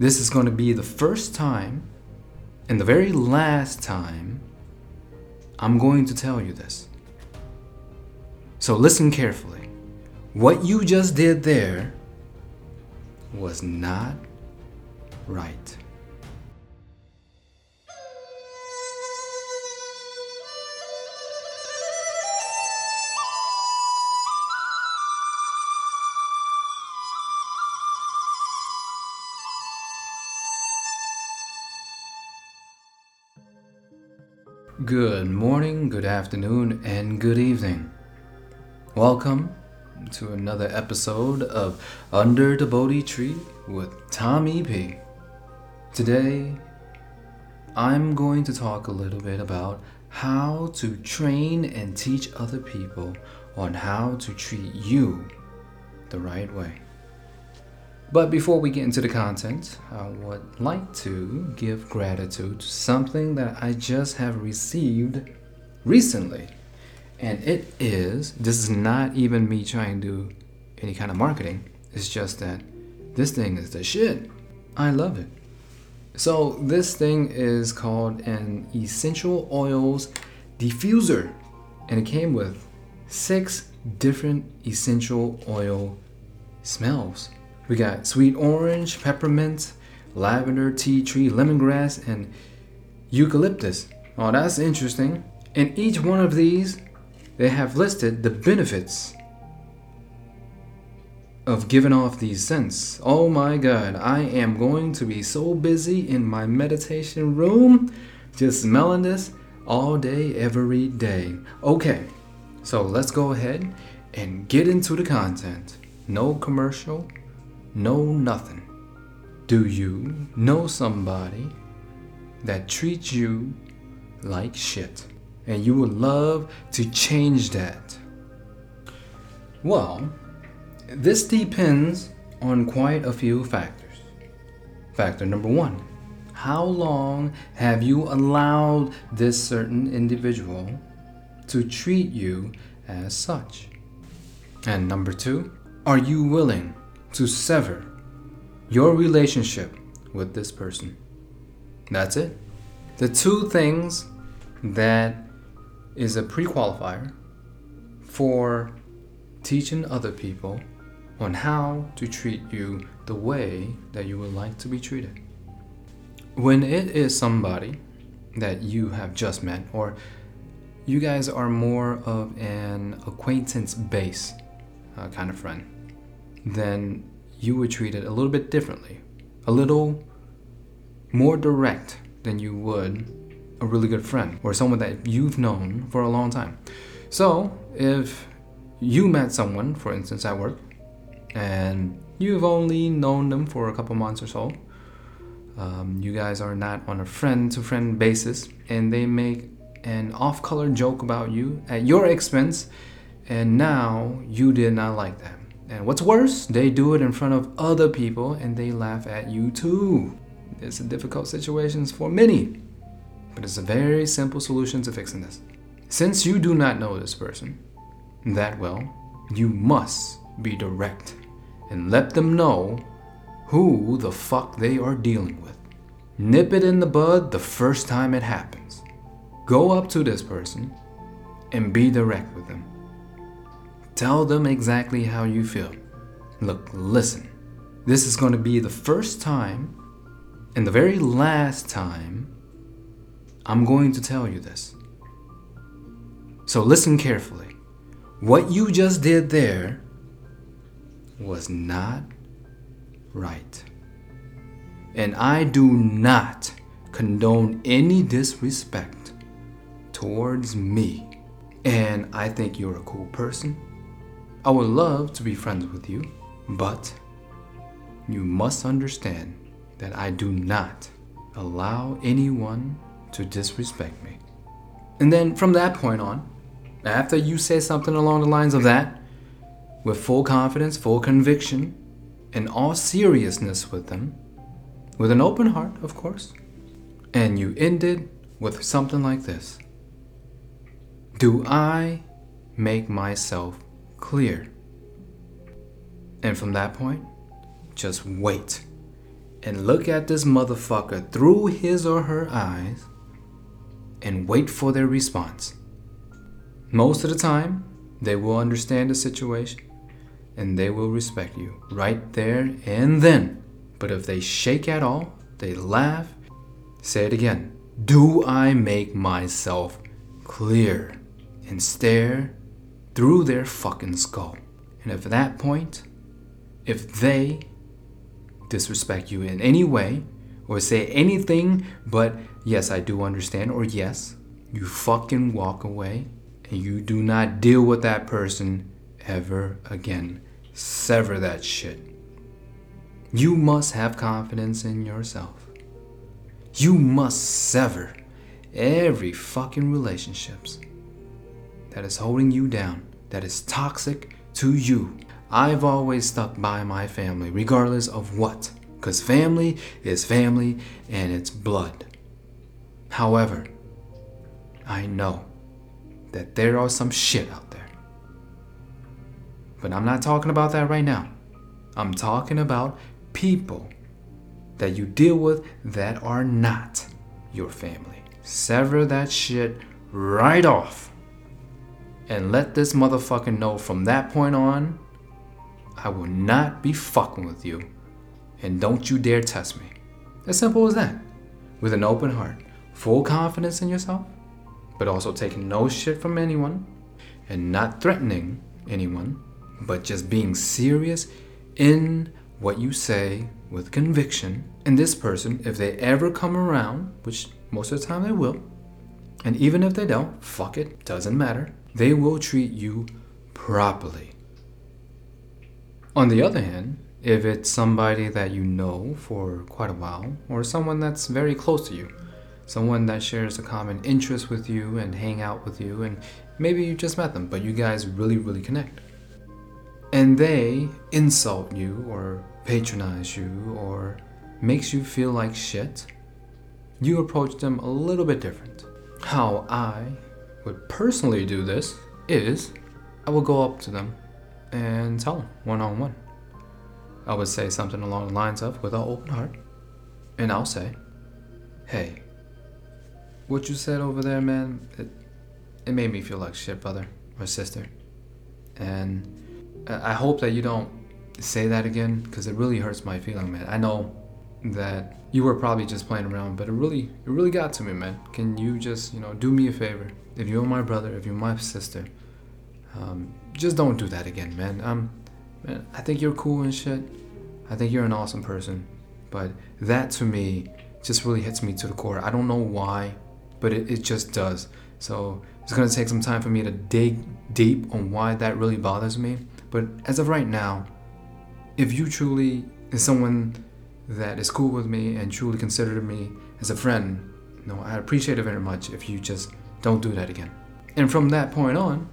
This is going to be the first time and the very last time I'm going to tell you this. So listen carefully. What you just did there was not right. Good morning, good afternoon, and good evening. Welcome to another episode of Under the Bodhi Tree with Tommy P. Today, I'm going to talk a little bit about how to train and teach other people on how to treat you the right way. But before we get into the content, I would like to give gratitude to something that I just have received recently. And it is this is not even me trying to do any kind of marketing, it's just that this thing is the shit. I love it. So, this thing is called an essential oils diffuser, and it came with six different essential oil smells. We got sweet orange, peppermint, lavender, tea tree, lemongrass, and eucalyptus. Oh, that's interesting. In each one of these, they have listed the benefits of giving off these scents. Oh my god, I am going to be so busy in my meditation room just smelling this all day, every day. Okay, so let's go ahead and get into the content. No commercial, know nothing. Do you know somebody that treats you like shit? And you would love to change that? Well, this depends on quite a few factors. Factor number one How long have you allowed this certain individual to treat you as such? And number two, are you willing to sever your relationship with this person. That's it. The two things that is a pre qualifier for teaching other people on how to treat you the way that you would like to be treated. When it is somebody that you have just met, or you guys are more of an acquaintance base uh, kind of friend, then you would treat it a little bit differently, a little more direct than you would a really good friend or someone that you've known for a long time. So, if you met someone, for instance, at work, and you've only known them for a couple months or so, um, you guys are not on a friend to friend basis, and they make an off color joke about you at your expense, and now you did not like that. And what's worse, they do it in front of other people and they laugh at you too. It's a difficult situation for many, but it's a very simple solution to fixing this. Since you do not know this person that well, you must be direct and let them know who the fuck they are dealing with. Nip it in the bud the first time it happens. Go up to this person and be direct with them. Tell them exactly how you feel. Look, listen. This is going to be the first time and the very last time I'm going to tell you this. So listen carefully. What you just did there was not right. And I do not condone any disrespect towards me. And I think you're a cool person. I would love to be friends with you, but you must understand that I do not allow anyone to disrespect me. And then from that point on, after you say something along the lines of that, with full confidence, full conviction, and all seriousness with them, with an open heart, of course, and you ended with something like this Do I make myself clear. And from that point, just wait. and look at this motherfucker through his or her eyes and wait for their response. Most of the time, they will understand the situation and they will respect you right there and then. But if they shake at all, they laugh, say it again. Do I make myself clear and stare through their fucking skull? And at that point, if they disrespect you in any way or say anything but, yes, I do understand, or yes, you fucking walk away and you do not deal with that person ever again. Sever that shit. You must have confidence in yourself. You must sever every fucking relationships that is holding you down, that is toxic to you. I've always stuck by my family, regardless of what, because family is family and it's blood. However, I know that there are some shit out there. But I'm not talking about that right now. I'm talking about people that you deal with that are not your family. Sever that shit right off. And let this motherfucker know from that point on, I will not be fucking with you. And don't you dare test me. As simple as that. With an open heart, full confidence in yourself, but also taking no shit from anyone and not threatening anyone, but just being serious in what you say with conviction. And this person, if they ever come around, which most of the time they will, and even if they don't, fuck it, doesn't matter, they will treat you properly. On the other hand, if it's somebody that you know for quite a while, or someone that's very close to you, someone that shares a common interest with you and hang out with you, and maybe you just met them, but you guys really, really connect. And they insult you or patronize you or makes you feel like shit, you approach them a little bit different. How I would personally do this is I will go up to them and tell them one on one. I would say something along the lines of, with an open heart, and I'll say, Hey, what you said over there, man, it, it made me feel like shit, brother or sister. And I hope that you don't say that again because it really hurts my feeling, man. I know that you were probably just playing around, but it really, it really got to me, man. Can you just, you know, do me a favor? If you're my brother, if you're my sister, um, just don't do that again, man. Um, man, I think you're cool and shit. I think you're an awesome person, but that to me just really hits me to the core. I don't know why, but it, it just does. So it's gonna take some time for me to dig deep on why that really bothers me. But as of right now, if you truly is someone that is cool with me and truly consider me as a friend, you know, I appreciate it very much if you just don't do that again. And from that point on,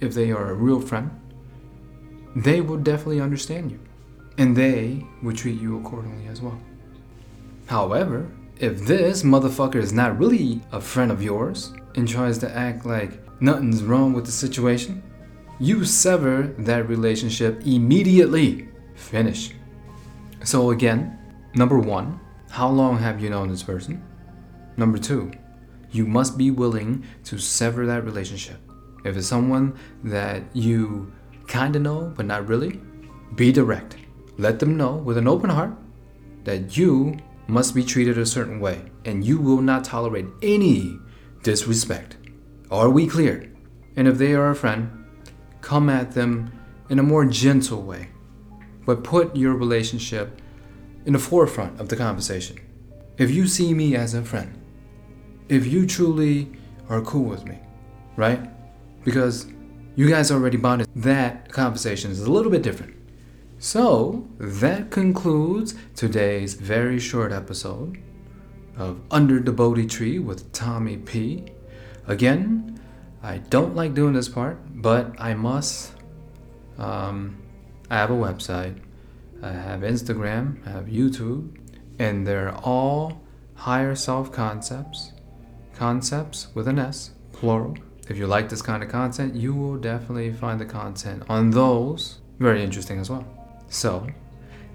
if they are a real friend, they will definitely understand you. And they will treat you accordingly as well. However, if this motherfucker is not really a friend of yours and tries to act like nothing's wrong with the situation, you sever that relationship immediately. Finish. So, again, number one, how long have you known this person? Number two, you must be willing to sever that relationship. If it's someone that you kind of know but not really, be direct. Let them know with an open heart that you must be treated a certain way and you will not tolerate any disrespect. Are we clear? And if they are a friend, come at them in a more gentle way, but put your relationship in the forefront of the conversation. If you see me as a friend, if you truly are cool with me, right? Because you guys already bonded, that conversation is a little bit different. So, that concludes today's very short episode of Under the Bodhi Tree with Tommy P. Again, I don't like doing this part, but I must. Um, I have a website, I have Instagram, I have YouTube, and they're all higher self concepts. Concepts with an S, plural. If you like this kind of content, you will definitely find the content on those very interesting as well. So,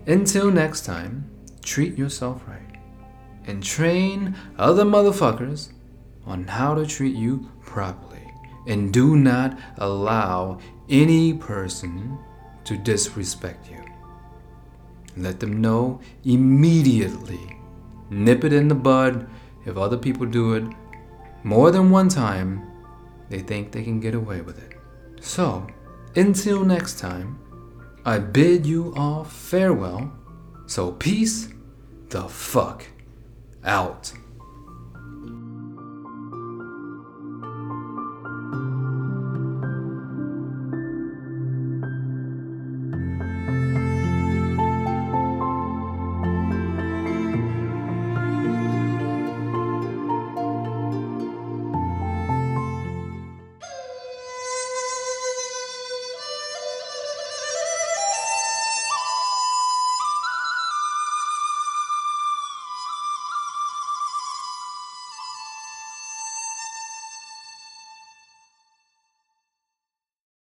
until next time, treat yourself right and train other motherfuckers on how to treat you properly. And do not allow any person to disrespect you. Let them know immediately. Nip it in the bud. If other people do it more than one time, they think they can get away with it. So, until next time, I bid you all farewell. So, peace the fuck out.